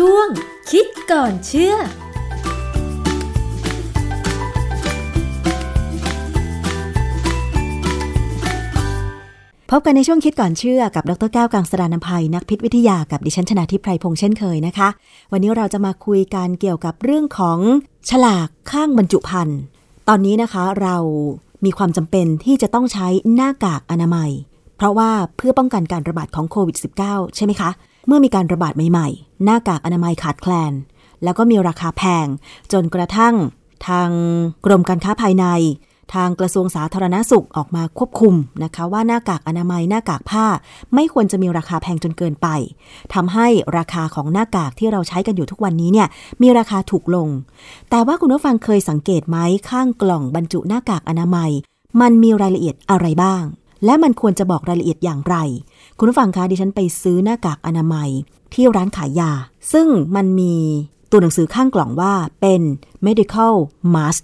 ช่วง คิดก่อนเชื่อพบกันในช่วงคิดก่อนเชื่อกับดรแก้วกังสดานนภัยนักพิษวิทยากับดิฉันชนาทิพไพรพงษ์เช่นเคยนะคะ วันนี้เราจะมาคุยกันเกี่ยวกับเรื่องของฉลากข้างบรรจุภัณฑ์ตอนนี้นะคะเรามีความจำเป็นที่จะต้องใช้หน้ากากอนามัย เพราะว่าเพื่อป้องกันการระบาดของโควิด -19 ใช่ไหมคะ เมื่อมีการระบาดใหม่ๆ หน้ากากอนามัยขาดแคลน แล้วก็มีราคาแพง จนกระทั่งทางกรมการค้าภายใน ทางกระทรวงสาธารณสุขออกมาควบคุมนะคะ ว่าหน้ากากอนามัยหน้ากากผ้า ไม่ควรจะมีราคาแพงจนเกินไปทำให้ราคาของหน้ากากที่เราใช้กันอยู่ทุกวันนี้เนี่ยมีราคาถูกลง แต่ว่าคุณผู้ฟังเคยสังเกตไหมข้างกล่องบรรจุหน้ากากอนามัย มันมีรายละเอียดอะไรบ้าง และมันควรจะบอกรายละเอียดอย่างไร คุณผู้ฟังคะดิฉันไปซื้อหน้ากากอนามัยที่ร้านขายยา ซึ่งมันมีตัวหนังสือข้างกล่องว่าเป็น medical mask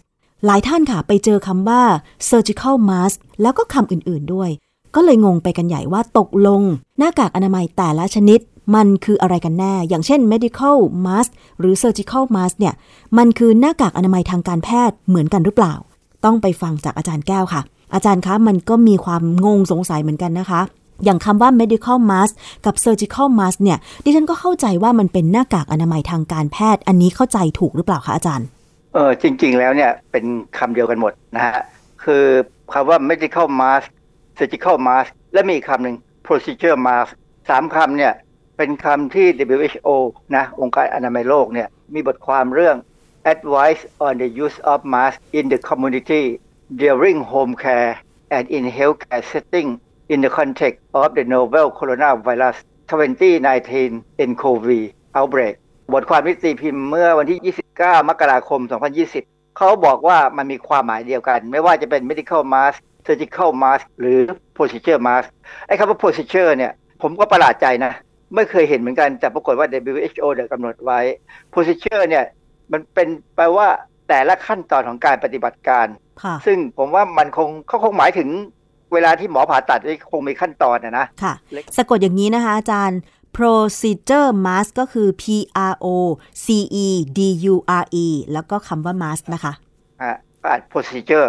หลายท่านค่ะไปเจอคำว่า surgical mask แล้วก็คำอื่นๆด้วย ก็เลยงงไปกันใหญ่ว่าตกลง หน้ากากอนามัยแต่ละชนิด มันคืออะไรกันแน่ อย่างเช่น medical mask หรือ surgical mask เนี่ย มันคือหน้ากากอนามัยทางการแพทย์เหมือนกันหรือเปล่า ต้องไปฟังจากอาจารย์แก้วค่ะ อาจารย์คะมันก็มีความงงสงสัยเหมือนกันนะคะ อย่างคำว่า medical mask กับ surgical mask เนี่ย ดิฉันก็เข้าใจว่ามันเป็นหน้ากากอนามัยทางการแพทย์ อันนี้เข้าใจถูกหรือเปล่าคะอาจารย์ เออจริง ๆ แล้วเนี่ยเป็นคำเดียวกันหมดนะฮะ คือคำว่า medical mask surgical mask และมีคำหนึ่ง procedure mask สามคำเนี่ยเป็นคำที่ WHO นะองค์การอนามัยโลกเนี่ยมีบทความเรื่อง advice on the use of mask in the community during home care and in healthcare setting in the context of the novel coronavirus 2019 nCoV outbreak บทความที่ตีพิมพ์เมื่อวันที่ 29 มกราคม 2020 เขาบอกว่ามันมีความหมายเดียวกัน ไม่ว่าจะเป็น medical mask surgical mask หรือ procedure mask ไอ้คำว่า procedure เนี่ย ผมก็ประหลาดใจนะ ไม่เคยเห็นเหมือนกัน แต่ปรากฏว่า WHO เดกำหนดไว้ procedure เนี่ย มันเป็นแปลว่า แต่ละขั้นตอนของการปฏิบัติการค่ะซึ่งผมว่ามันคงเขาคงหมายถึงเวลาที่หมอผ่าตัดนี่คงมีขั้นตอนนะนะ ค่ะ สะกดอย่างนี้นะคะอาจารย์ procedure mask ก็คือ P R O C E D U R E แล้วก็คำว่า mask นะคะอ่าอ่าน procedure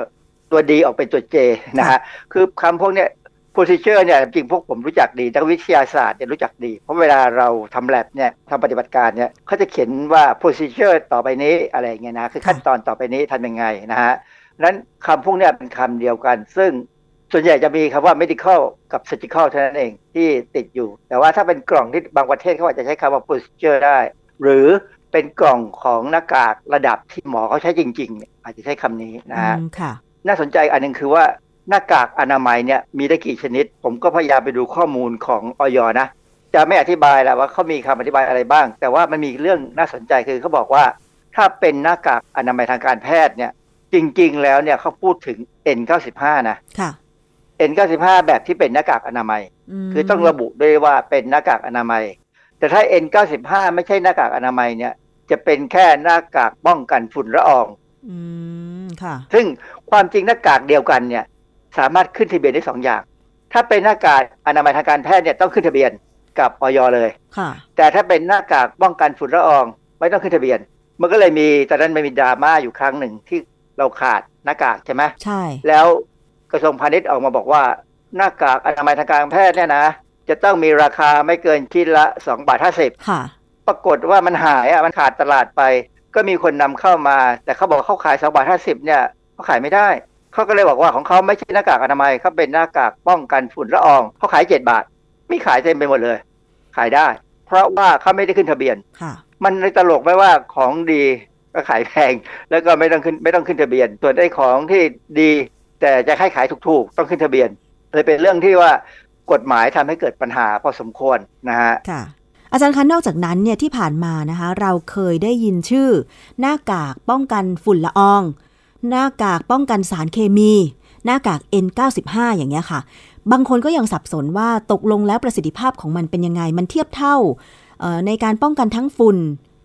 ตัวดีออกเป็นตัว J นะฮะ คือคำพวกเนี้ย procedure เนี่ยจริงพวกผมรู้จักดีนักวิทยาศาสตร์เนี่ยรู้จักดี เพราะเวลาเราทำ lab เนี่ยทำปฏิบัติการเนี่ยเขาจะเขียนว่า procedure ต่อไปนี้อะไรอย่างเงี้ยนะคือขั้นตอนต่อไปนี้ทำยังไงนะฮะนั้นคำพวกเนี้ยเป็นคำเดียวกัน ซึ่งส่วนใหญ่จะมีคำว่า medical กับ surgical เท่านั้นเองที่ติดอยู่ แต่ว่าถ้าเป็นกล่องที่บางประเทศเขาอาจจะใช้คำว่า procedure ได้ หรือเป็นกล่องของหน้ากากระดับที่หมอเขาใช้จริงๆเนี่ยอาจจะใช้คำนี้นะฮะอืมค่ะน่าสนใจอันหนึงคือว่า หน้ากากอนามัยเนี่ยมีได้กี่ชนิด ผมก็พยายามไปดูข้อมูลของออยนะ จะไม่อธิบายแหละว่าเขามีคำอธิบายอะไรบ้าง แต่ว่ามันมีเรื่องน่าสนใจคือเขาบอกว่า ถ้าเป็นหน้ากากอนามัยทางการแพทย์เนี่ย จริง ๆ แล้วเนี่ยเขาพูดถึง N95 นะค่ะ N95 แบบที่เป็นหน้ากากอนามัยมคือต้องระบุด้วยว่าเป็นหน้ากากอนามัย แต่ถ้า N95 ไม่ใช่หน้ากากอนามัยเนี่ยจะเป็นแค่หน้ากากป้องกันฝุ่นละออง อืม ค่ะ ซึ่งความจริงหน้ากากเดียวกันเนี่ย สามารถขึ้นทะเบียนได้สองอย่าง ถ้าเป็นหน้ากากอนามัยทางการแพทย์เนี่ยต้องขึ้นทะเบียนกับออยเลยค่ะแต่ถ้าเป็นหน้ากากป้องกันฝุ่นละออง ไม่ต้องขึ้นทะเบียน มันก็เลยมีตอนนั้นมันมีดราม่าอยู่ครั้งหนึ่งที่เราขาดหน้ากากใช่ไหมใช่ แล้วกระทรวงพาณิชย์ออกมาบอกว่าหน้ากากอนามัยทางการแพทย์เนี่ยนะ จะต้องมีราคาไม่เกินชิ้นละ2บาท50ค่ะปรากฏว่ามันหายอะมันขาดตลาดไป ก็มีคนนำเข้ามา แต่เขาบอกเขาขาย2บาท50เนี่ยเขาขายไม่ได้ เขาก็เลยบอกว่าของเขาไม่ใช่หน้ากากอนามัยเขาเป็นหน้ากากป้องกันฝุ่นละอองเขาขาย7บาทไม่ขายเต็มไปหมดเลย ขายได้ เพราะว่าเขาไม่ได้ขึ้นทะเบียนค่ะมันเลยตลกไหมว่าของดีก็ขายแพง แล้วก็ไม่ต้องขึ้นไม่ต้องขึ้นทะเบียน ส่วนไอ้ของที่ดี แต่จะให้ขายถูกๆ ต้องขึ้นทะเบียนเลยเป็นเรื่องที่ว่ากฎหมายทำให้เกิดปัญหาพอสมควรนะฮะค่ะอาจารย์คะนอกจากนั้นเนี่ยที่ผ่านมานะคะ เราเคยได้ยินชื่อ หน้ากากป้องกันฝุ่นละออง หน้ากากป้องกันสารเคมี หน้ากาก N95 อย่างเงี้ยค่ะ บางคนก็ยังสับสนว่าตกลงแล้วประสิทธิภาพของมันเป็นยังไง มันเทียบเท่าเอ่อในการป้องกันทั้งฝุ่น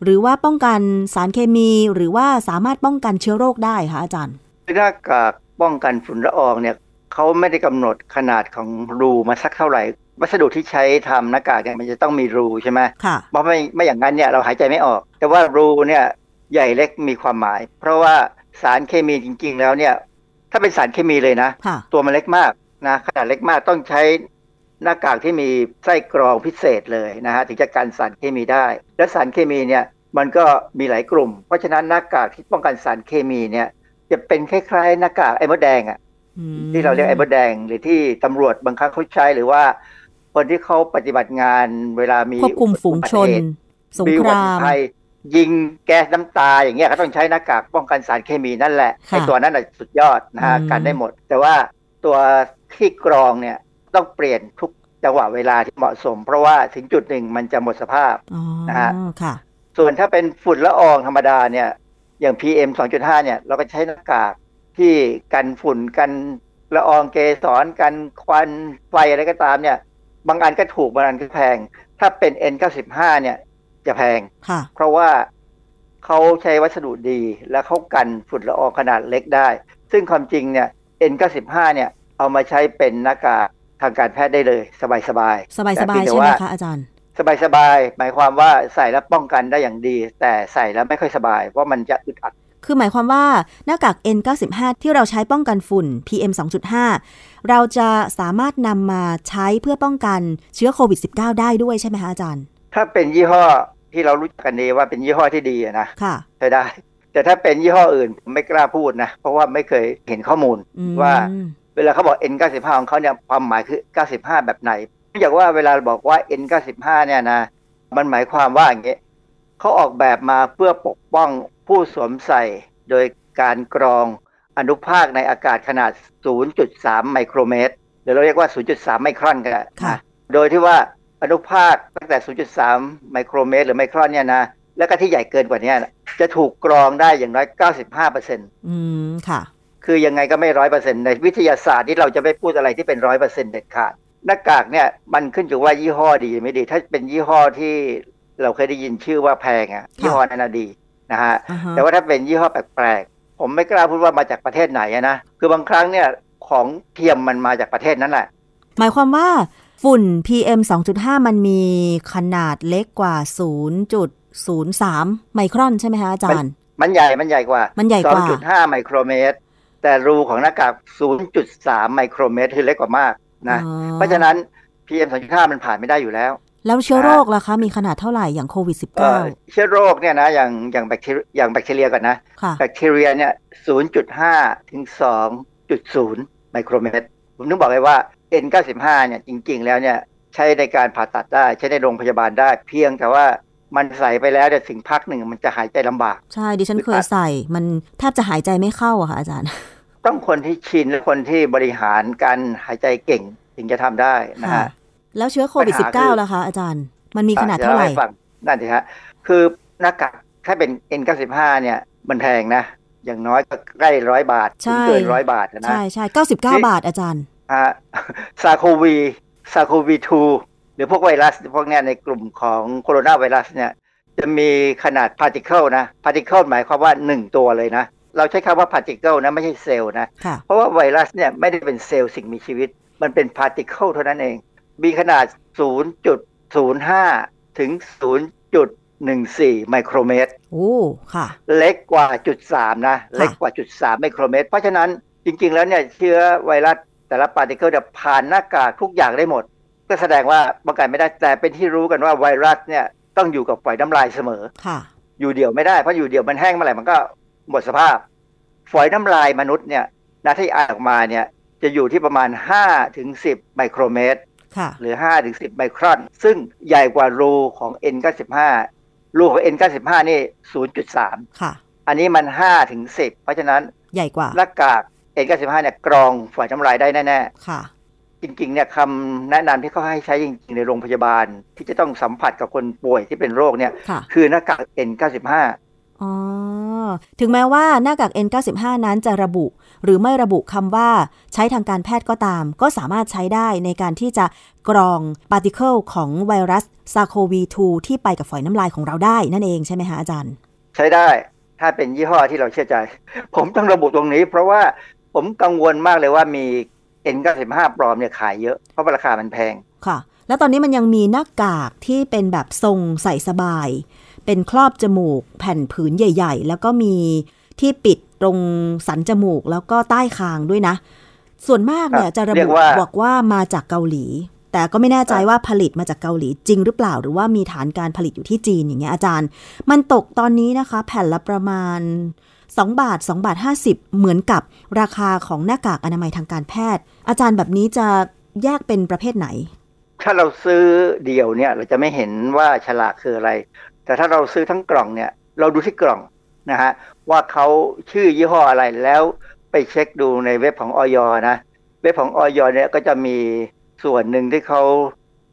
หรือว่าป้องกันสารเคมี หรือว่าสามารถป้องกันเชื้อโรคได้คะอาจารย์หน้ากากป้องกันฝุ่นละอองเนี่ยเขาไม่ได้กำหนดขนาดของรูมาสักเท่าไหร่ วัสดุที่ใช้ทำหน้ากากเนี่ยมันจะต้องมีรูใช่ไหมค่ะเพราะไม่ไม่อย่างนั้นเนี่ยเราหายใจไม่ออก แต่ว่ารูเนี่ยใหญ่เล็กมีความหมาย เพราะว่า สารเคมีจริง ๆ แล้วเนี่ย ถ้าเป็นสารเคมีเลยนะค่ะตัวมันเล็กมากนะขนาดเล็กมากต้องใช้หน้ากากที่มีไส้กรองพิเศษเลยนะฮะถึงจะกันสารเคมีได้ และสารเคมีเนี่ยมันก็มีหลายกลุ่ม เพราะฉะนั้นหน้ากากที่ป้องกันสารเคมีเนี่ย จะเป็นคล้ายๆหน้ากากไอ้มดแดงอะอืมที่เราเรียกไอ้มดแดงหรือที่ตำรวจบางครั้งเขาใช้หรือว่า คนที่เขาปฏิบัติงานเวลามีควบคุมฝูงชนอุบัติเหตุสงมีคอุบัราติมภั ยยิงแก๊สน้ำตาอย่างเงี้ยเขาต้องใช้หน้ากากป้องกันสารเคมีนั่นแหละค่ะไอ้ตัวนั้นน่ะสุดยอดนะฮะอืมกันได้หมด แต่ว่าตัวที่กรองเนี่ยต้องเปลี่ยนทุกจังหวะเวลาที่เหมาะสม เพราะว่าถึงจุดหนึ่งมันจะหมดสภาพอ๋อนะฮะค่ะส่วนถ้าเป็นฝุ่นละอองธรรมดาเนี่ยอย่าง PM 2.5เนี่ยเราก็ใช้หน้ากากที่กันฝุ่นกันละอองเกสรกันควันไฟอะไรก็ตามเนี่ย บางอันก็ถูกบางอันก็แพง ถ้าเป็น N95 เนี่ย จะแพงค่ะเพราะว่าเขาใช้วัสดุดี และเขากันฝุ่นละอองขนาดเล็กได้ ซึ่งความจริงเนี่ย N95 เนี่ยเอามาใช้เป็นหน้ากากทางการแพทย์ได้เลย สบายๆสบายแต่สบาเพียงแต่ใช่ไหมว่าคะอาจารย์ สบายๆหมายความว่าใส่แล้วป้องกันได้อย่างดี แต่ใส่แล้วไม่ค่อยสบาย เพราะมันจะอึดอัด คือหมายความว่าหน้ากาก N95 ที่เราใช้ป้องกันฝุ่น PM 2.5 เราจะสามารถนำมาใช้เพื่อป้องกันเชื้อโควิด -19 ได้ด้วยใช่ไหมคะอาจารย์ ถ้าเป็นยี่ห้อ ที่เรารู้จักกันดีว่าเป็นยี่ห้อที่ดีอะนะค่ะใช้ได้ แต่ถ้าเป็นยี่ห้ออื่นผมไม่กล้าพูดนะ เพราะว่าไม่เคยเห็นข้อมูลอืมว่าเวลาเขาบอก N95 ของเขาเนี่ยความหมายคือ 95 แบบไหนเนื่องจากว่าเวลาบอกว่า N95 เนี่ยนะ มันหมายความว่าอย่างเงี้ยเขาออกแบบมาเพื่อปกป้องผู้สวมใส่โดยการกรองอนุภาคในอากาศขนาด 0.3 ไมโครเมตรหรือเราเรียกว่า 0.3 ไมครอนก็ได้ค่ะนะโดยที่ว่า อนุภาคตั้งแต่ 0.3 ไมโครเมตร หรือไมครอนเนี่ยนะ แล้วก็ที่ใหญ่เกินกว่านี้นะจะถูกกรองได้อย่างน้อย 95เปอร์เซ็นต์อืม ค่ะ คือยังไงก็ไม่ร้อยเปอร์เซ็นต์ในวิทยาศาสตร์ที่เราจะไม่พูดอะไรที่เป็นร้อยเปอร์เซ็นต์เด็ดขาด หน้ากากเนี่ยมันขึ้นอยู่ว่ายี่ห้อดีไม่ดี ถ้าเป็นยี่ห้อที่เราเคยได้ยินชื่อว่าแพงอะยี่ห้อนั้นนะดีนะฮะอ่าฮะ แต่ว่าถ้าเป็นยี่ห้อแปลกๆ ผมไม่กล้าพูดว่ามาจากประเทศไหนอะนะ คือบางครั้งเนี่ยของเทียมมันมาจากประเทศนั้นแหละ หมายความว่า ฝุ่น PM 2.5 มันมีขนาดเล็กกว่า 0.03 ไมครอนใช่ไหมคะอาจารย์ มันใหญ่ มันใหญ่กว่า มันใหญ่กว่า 2.5 ไมโครเมตร แต่รูของหน้ากาก 0.3 ไมโครเมตรคือเล็กกว่ามากนะอ๋อเพราะฉะนั้น PM 2.5 มันผ่านไม่ได้อยู่แล้ว แล้วเชื้อโรคล่ะคะ มีขนาดเท่าไหร่อย่างโควิดเอ่อ19 เชื้อโรคเนี่ยนะ อย่างอย่างแบคทีเรียอย่างแบคทีเรียก่อนนะค่ะแบคทีเรียเนี่ย 0.5 ถึง 2.0 ไมโครเมตร ผมนึกบอกเลยว่า N95 เนี่ยจริง ๆ แล้วเนี่ยใช้ในการผ่าตัดได้ ใช้ในโรงพยาบาลได้ เพียงแต่ว่ามันใส่ไปแล้วเนี่ยถึงพักหนึ่งมันจะหายใจลำบาก ใช่ดิฉันเคยใส่ มันแทบจะหายใจไม่เข้าอะค่ะอาจารย์ ต้องคนที่ชินและคนที่บริหารการหายใจเก่งถึงจะทำได้นะค่ะฮะแล้วเชื้อโควิดปัญหาคือ19 ล่ะคะอาจารย์ มันมีขนาดเท่าไหร่ดี๋ยวล่ฟังนั่นสิฮะคือหน้ากากถ้าเป็น N95 เนี่ยมันแพงนะ อย่างน้อยก็ใกล้ร้อยบาทใช่ถึงเกินร้อยบาทนะใช่ใช่99บาทอาจารย์ ฮะ SARS-CoV SARS-CoV-2 หรือพวกไวรัสพวกเนี้ยในกลุ่มของโคโรนาไวรัสเนี่ยจะมีขนาด particle นะ particle หมายความว่า 1 ตัวเลยนะ เราใช้คำว่า particle นะ ไม่ใช่เซลล์นะค่ะเพราะว่าไวรัสเนี่ยไม่ได้เป็นเซลล์สิ่งมีชีวิต มันเป็น particle เท่านั้นเอง มีขนาด 0.05 ถึง 0.14 ไมโครเมตรโอ้ค่ะ เล็กกว่าจุดสามนะ เล็กกว่าจุดสามไมโครเมตร เพราะฉะนั้นจริงๆแล้วเนี่ยเชื้อไวรัส แต่ละปาร์ติเคิลจะผ่านหน้ากากทุกอย่างได้หมด ก็แสดงว่าป้องกันไม่ได้แต่เป็นที่รู้กันว่าไวรัสเนี่ยต้องอยู่กับฝอยน้ำลายเสมอค่ะ อยู่เดี่ยวไม่ได้เพราะอยู่เดี่ยวมันแห้งเมื่อไหร่มันก็หมดสภาพ ฝอยน้ำลายมนุษย์เนี่ยนะที่อ่านออกมาเนี่ยจะอยู่ที่ประมาณ5ถึง10 ไมโครเมตรค่ะหรือ5ถึง10 ไมครอน ซึ่งใหญ่กว่ารูของ N95 รูของ N95 นี่ 0.3 ค่ะ อันนี้มัน5ถึง10 เพราะฉะนั้นใหญ่กว่าหน้ากาก N95 เนี่ยกรองฝอยน้ำลายได้แน่ค่ะๆจริงๆเนี่ยคำแนะนำที่เขาให้ใช้จริงๆในโรงพยาบาล ที่จะต้องสัมผัสกับคนป่วยที่เป็นโรคเนี่ยค่ะคือหน้ากาก N95 อ๋อ ถึงแม้ว่าหน้ากาก N95 นั้นจะระบุ หรือไม่ระบุคำว่าใช้ทางการแพทย์ก็ตาม ก็สามารถใช้ได้ในการที่จะกรองปาร์ติเคิลของไวรัสซาโควี2ที่ไปกับฝอยน้ำลายของเราได้นั่นเองใช่ไหมคะอาจารย์ ใช้ได้ถ้าเป็นยี่ห้อที่เราเชื่อใจ ผมต้องระบุตรงนี้ เพราะว่า ผมกังวลมากเลยว่ามี N95 ปลอมเนี่ยขายเยอะ เพราะราคามันแพง ค่ะ แล้วตอนนี้มันยังมีหน้ากากที่เป็นแบบทรงใส่สบาย เป็นครอบจมูก แผ่นผืนใหญ่ ๆ แล้วก็มีที่ปิดตรงสันจมูกแล้วก็ใต้คางด้วยนะ ส่วนมากเนี่ยจะระเรีบุยกว่าบอกว่ามาจากเกาหลี แต่ก็ไม่แน่ใจว่าผลิตมาจากเกาหลีจริงหรือเปล่า หรือว่ามีฐานการผลิตอยู่ที่จีนอย่างเงี้ยอาจารย์ มันตกตอนนี้นะคะ แผ่นละประมาณ 2 บาท 2 บาท 50 เหมือนกับราคาของหน้ากากอนามัยทางการแพทย์ อาจารย์แบบนี้จะแยกเป็นประเภทไหน ถ้าเราซื้อเดี่ยวเนี่ยเราจะไม่เห็นว่าฉลากคืออะไร แต่ถ้าเราซื้อทั้งกล่องเนี่ยเราดูที่กล่องนะฮะว่าเขาชื่อยี่ห้ออะไรแล้วไปเช็คดูในเว็บของออยนะเว็บของออยเนี่ยก็จะมีส่วนหนึ่งที่เขา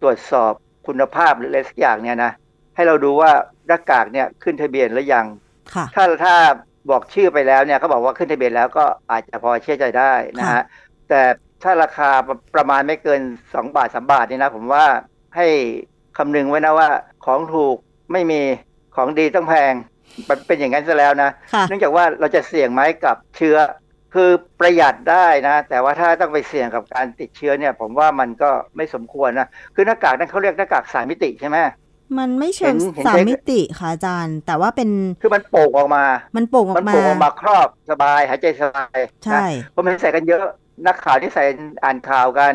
ตรวจสอบคุณภาพหรืออะไรสักอย่างเนี่ยนะให้เราดูว่าหน้ากากเนี่ยขึ้นทะเบียนหรือยังค่ะถ้าถ้า บอกชื่อไปแล้วเนี่ยเขาบอกว่าขึ้นทะเบียนแล้วก็อาจจะพอเชื่อใจได้นะฮะแต่ถ้าราคาประประมาณไม่เกิน 2 บาท 3 บาทนี่นะ ผมว่าให้คำนึงไว้นะว่าของถูกไม่มีของดีต้องแพงมันเป็นอย่างนั้นซะแล้วนะค่ะเนื่องจากว่าเราจะเสี่ยงไหมกับเชื้อ คือประหยัดได้นะ แต่ว่าถ้าต้องไปเสี่ยงกับการติดเชื้อเนี่ย ผมว่ามันก็ไม่สมควรนะ คือหน้ากากนั้นเขาเรียกหน้ากากสามมิติใช่ไหม มันไม่เชิงเห็นเห็นสามใช้มิติค่ะอาจารย์ แต่ว่าเป็นคือมันโป่งออกมา มันโป่งออมันกมาโป่งออกมาครอบสบายหายใจสบายใช่นะผมเห็นใส่กันเยอะนักข่าวที่ใส่อ่านข่าวกัน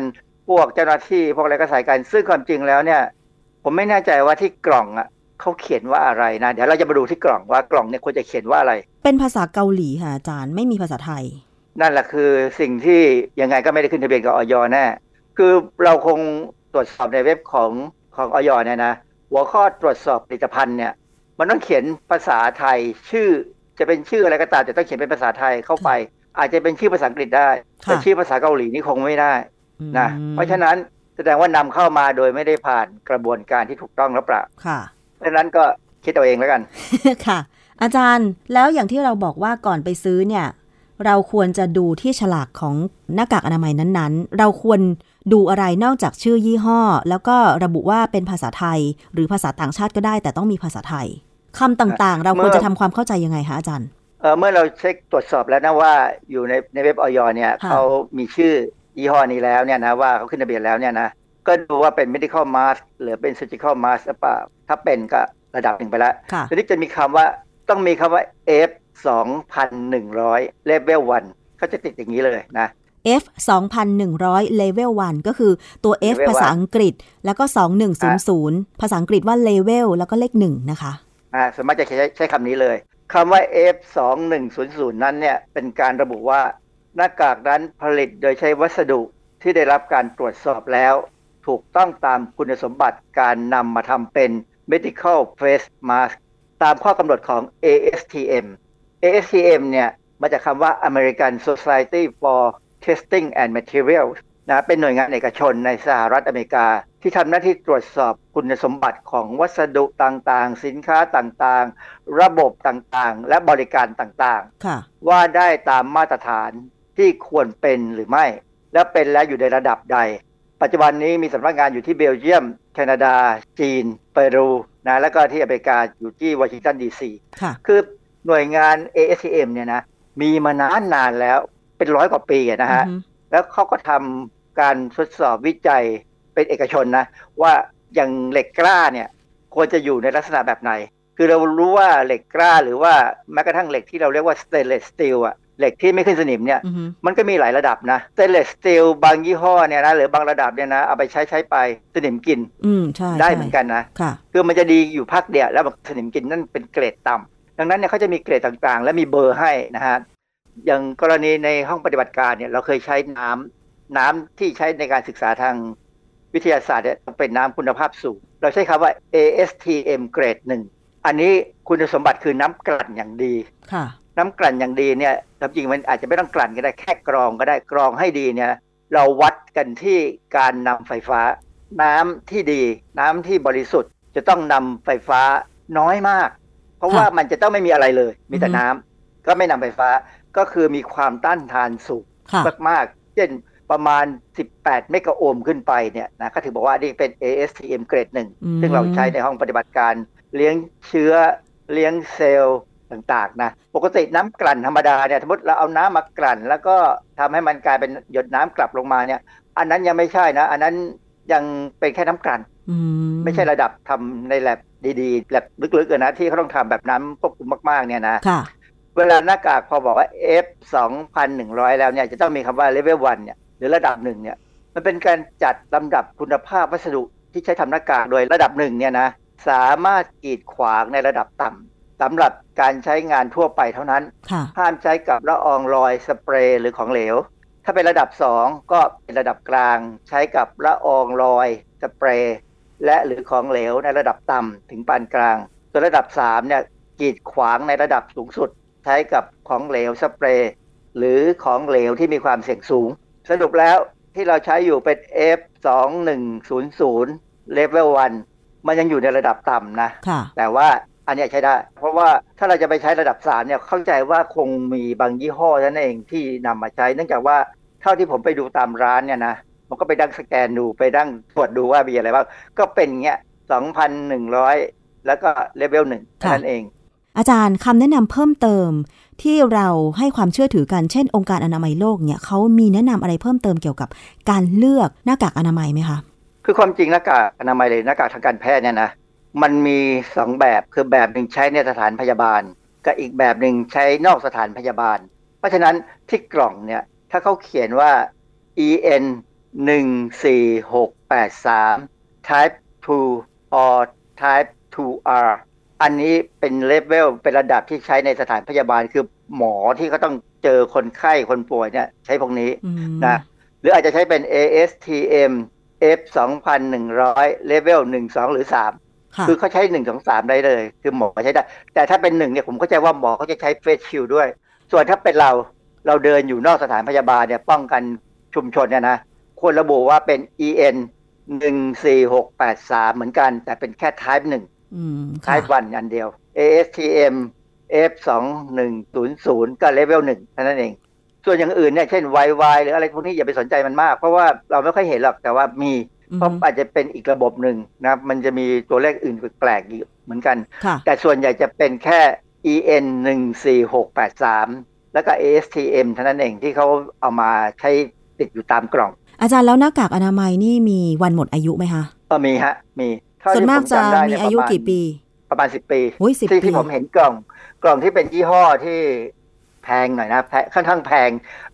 พวกเจ้าหน้าที่พวกอะไรก็ใส่กัน ซึ่งความจริงแล้วเนี่ย ผมไม่แน่ใจว่าที่กล่องอะเขาเขียนว่าอะไรนะเดี๋ยวเราจะมาดูที่กล่องว่ากล่องเนี่ยควรจะเขียนว่าอะไร เป็นภาษาเกาหลีค่ะอาจารย์ไม่มีภาษาไทย นั่นแหละคือสิ่งที่ยังไงก็ไม่ได้ขึ้นทะเบียนกับออยแน่คือเราคงตรวจสอบในเว็บของของออยเนี่ยนะ หัวข้อตรวจสอบผลิตภัณฑ์เนี่ย มันต้องเขียนภาษาไทย ชื่อจะเป็นชื่ออะไรก็ตามแต่ต้องเขียนเป็นภาษาไทยเข้าไป อาจจะเป็นชื่อภาษาอังกฤษได้ แต่ค่ะชื่อภาษาเกาหลีนี่คงไม่ได้นะอืมเพราะฉะนั้นแสดงว่านำเข้ามาโดยไม่ได้ผ่านกระบวนการที่ถูกต้องหรือเปล่าค่ะเพราะฉะนั้นก็คิดเอาเองแล้วกัน ค่ะ อาจารย์แล้วอย่างที่เราบอกว่าก่อนไปซื้อเนี่ย เราควรจะดูที่ฉลากของหน้ากากอนามัยนั้นๆ เราควร ดูอะไรนอกจากชื่อยี่ห้อ แล้วก็ระบุว่าเป็นภาษาไทย หรือภาษาต่างชาติก็ได้ แต่ต้องมีภาษาไทยคำต่างๆ เราควรจะทำความเข้าใจยังไงคะอาจารย์เออเมื่อเราเช็คตรวจสอบแล้วนะว่าอยู่ในในเว็บออยเนี่ยค่ะเขามีชื่อยี่ห้อนี้แล้วเนี่ยนะว่าเขาขึ้นทะเบียนแล้วเนี่ยนะก็ดูว่าเป็น medical mask หรือเป็น surgical mask หรือเปล่าถ้าเป็นก็ระดับหนึ่งไปแล้วค่ะทีนี้จะมีคำว่าต้องมีคำว่า F 2,100 level 1เขาจะติดอย่างนี้เลยนะ F 2,100 level 1 ก็คือตัว F level ภาษาอังกฤษ แล้วก็ 2100 ภาษาอังกฤษว่า level แล้วก็เลขหนึ่งนะคะ อ่าส่วนมากจะใช้ใช้คำนี้เลยคำว่า F 2 1 0 0นั้นเนี่ย เป็นการระบุว่าหน้ากากนั้นผลิตโดยใช้วัสดุที่ได้รับการตรวจสอบแล้ว ถูกต้องตามคุณสมบัติการนำมาทำเป็น medical face mask ตามข้อกำหนดของ ASTM ASTM เนี่ย มาจากคำว่า American Society for Testing and Materials นะเป็นหน่วยงานเอกชนในสหรัฐอเมริกา ที่ทำหน้าที่ตรวจสอบคุณสมบัติของวัสดุต่างๆ สินค้าต่างๆ ระบบต่างๆ และบริการต่างค่ะๆว่าได้ตามมาตรฐานที่ควรเป็นหรือไม่ และเป็นแล้วอยู่ในระดับใด ปัจจุบันนี้มีสำนักงานอยู่ที่เบลเยียม แคนาดา จีน เปรูนะแล้วก็ที่อเมริกาอยู่ที่วอชิงตันดีซีค่ะคือหน่วยงาน ASTM เนี่ยนะมีมานานนานแล้ว เป็นร้อยกว่าปีอะนะฮะอือฮึแล้วเขาก็ทำการทดสอบวิจัยเป็นเอกชนนะ ว่าอย่างเหล็กกล้าเนี่ยควรจะอยู่ในลักษณะแบบไหน คือเรารู้ว่าเหล็กกล้าหรือว่าแม้กระทั่งเหล็กที่เราเรียกว่า stainless steel อะเหล็กที่ไม่ขึ้นสนิมเนี่ยอือฮึมันก็มีหลายระดับนะ stainless steel บางยี่ห้อเนี่ยนะหรือบางระดับเนี่ยนะเอาไปใช้ใช้ไปสนิมกิน อืมใช่ได้ใช่เหมือนกันนะค่ะคือมันจะดีอยู่พักเดียวแล้วมันสนิมกินนั่นเป็นเกรดต่ำดังนั้นเนี่ยเขาจะมีเกรดต่างๆ และมีเบอร์ให้นะฮะ อย่างกรณีในห้องปฏิบัติการเนี่ยเราเคยใช้น้ำน้ำที่ใช้ในการศึกษาทางวิทยาศาสตร์เนี่ยต้องเป็นน้ำคุณภาพสูง เราใช้คำว่า ASTM เกรดหนึ่งอันนี้คุณสมบัติคือน้ำกลั่นอย่างดีค่ะ น้ำกลั่นอย่างดีเนี่ยความจริงมันอาจจะไม่ต้องกลั่นก็ได้แค่กรองก็ได้กรองให้ดีเนี่ย เราวัดกันที่การนำไฟฟ้า น้ำที่ดี น้ำที่บริสุทธิ์จะต้องนำไฟฟ้าน้อยมาก เพราะว่ามันจะต้องไม่มีอะไรเลย มีแต่อือฮึน้ำก็ไม่นำไฟฟ้า ก็คือมีความต้านทานสูงค่ะมากๆ เช่นประมาณ 18 เมกะโอห์มขึ้นไปเนี่ยนะก็ถือบอกว่านี่เป็น ASTM เกรดหนึ่งอืมซึ่งเราใช้ในห้องปฏิบัติการเลี้ยงเชื้อเลี้ยงเซลล์ต่างๆนะปกติน้ำกลั่นธรรมดาเนี่ยสมมติเราเอาน้ำมากลั่น แล้วก็ทำให้มันกลายเป็นหยดน้ำกลับลงมาเนี่ย อันนั้นยังไม่ใช่นะ อันนั้นยังเป็นแค่น้ำกลั่นอืไม่ใช่ระดับทำในแลบดีๆแลบลึกๆอะนะที่เขาต้องทำแบบน้ำควบคุมมากๆเนี่ยนะค่ะ เวลาหน้ากากพอบอกว่า F 2,100 แล้วเนี่ยจะต้องมีคำว่า level 1เนี่ยหรือระดับหนึ่งเนี่ยมันเป็นการจัดลำดับคุณภาพวัสดุที่ใช้ทำหน้ากากโดยระดับหนึ่งเนี่ยนะสามารถกีดขวางในระดับต่ำสำหรับการใช้งานทั่วไปเท่านั้นค่ะห้ามใช้กับละอองลอยสเปรย์หรือของเหลว ถ้าเป็นระดับ 2 ก็เป็นระดับกลาง ใช้กับละอองลอยสเปรย์และหรือของเหลวในระดับต่ำถึงปานกลางส่วนระดับ3เนี่ยกีดขวางในระดับสูงสุด ใช้กับของเหลวสเปรย์หรือของเหลวที่มีความเสี่ยงสูง สรุปแล้วที่เราใช้อยู่เป็น F 2 1 0 0 level 1มันยังอยู่ในระดับต่ำนะค่ะแต่ว่าอันเนี้ยใช้ได้ เพราะว่าถ้าเราจะไปใช้ระดับสามเนี่ยเข้าใจว่าคงมีบางยี่ห้อนั่นเองที่นำมาใช้ เนื่องจากว่าเท่าที่ผมไปดูตามร้านเนี่ยนะมันก็ไปดั้งสแกนดูไปดั้งตรวจดูว่ามีอะไรบ้างก็เป็นเงี้ยสองพันหนึ่งร้อยแล้วก็เลเวลหนึ่งค่ะนั่นเอง อาจารย์คำแนะนำเพิ่มเติมที่เราให้ความเชื่อถือกันเช่น องค์การอนามัยโลกเนี่ยเขามีแนะนำอะไรเพิ่มเติมเกี่ยวกับการเลือกหน้ากากอนามัยไหมคะคือความจริงหน้ากากอนามัยเลยหน้ากากทางการแพทย์เนี่ยนะมันมีสองแบบคือแบบหนึ่งใช้ในสถานพยาบาล กับอีกแบบหนึ่งใช้นอกสถานพยาบาล เพราะฉะนั้นที่กล่องเนี่ยถ้าเขาเขียนว่า EN 1 4 6 8 3 type 2 or type 2R อันนี้เป็นเลเวลเป็นระดับที่ใช้ในสถานพยาบาลคือหมอที่เขาต้องเจอคนไข้คนป่วยเนี่ยใช้พวกนี้อืมนะหรืออาจจะใช้เป็น ASTM F 2,100เลเวล1 2 หรือ3ค่ะคือเขาใช้ 1 2 3 ได้เลย คือหมอใช้ได้ แต่ถ้าเป็น1เนี่ยผมเข้าใจว่าหมอเขาจะใช้เฟสชิลด้วย ส่วนถ้าเป็นเราเราเดินอยู่นอกสถานพยาบาลเนี่ยป้องกันชุมชนเนี่ยนะควรระบุว่าเป็น EN 14683 เหมือนกัน แต่เป็นแค่ type 1 อืมค่ะ type 1อันเดียว ASTM F 2 1 0 0 ก็เลเวล1เท่านั้นเอง ส่วนอย่างอื่นเนี่ยเช่น YY หรืออะไรพวกนี้อย่าไปสนใจมันมาก เพราะว่าเราไม่ค่อยเห็นหรอกแต่ว่ามีอืมเพราะอาจจะเป็นอีกระบบหนึ่งนะมันจะมีตัวเลขอื่นแปลกๆอีกเหมือนกันค่ะแต่ส่วนใหญ่จะเป็นแค่ EN 1 4 6 8 3 แล้วก็ ASTM เท่านั้นเองที่เขาเอามาใช้ติดอยู่ตามกล่อง อาจารย์แล้วหน้ากากอนามัยนี่มีวันหมดอายุไหมคะก็มีฮะ มีเท่ ส่วนที่มากผจะจำได้มีเนี่อายุประณกี่ปี ประมาณ10ปีโอ้ยสิบที่ปีที่ผมเห็นกล่อง กล่องที่เป็นยี่ห้อที่แพงหน่อยนะแพงค่อนข้างแพง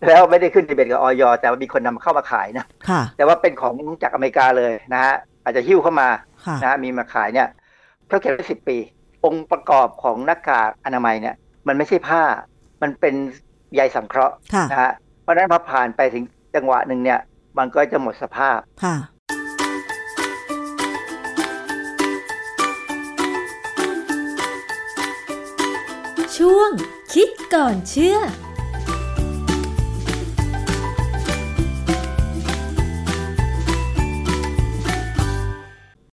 แล้วไม่ได้ขึ้นทะเบียนกับออยแต่ว่ามีคนนำเข้ามาขายนะค่ะแต่ว่าเป็นของจากอเมริกาเลยนะฮะอาจจะหิ้วเข้ามาค่ะนะฮะมีมาขายเนี่ยเขาเก็บไว้สิบปี องค์ประกอบของหน้ากากอนามัยเนี่ย มันไม่ใช่ผ้า มันเป็นใยสังเคราะห์ค่ะนะฮะเพราะฉะนั้นพอผ่านไปถึงจังหวะหนึ่งเนี่ย มันก็จะหมดสภาพ ช่วงคิดก่อนเชื่อ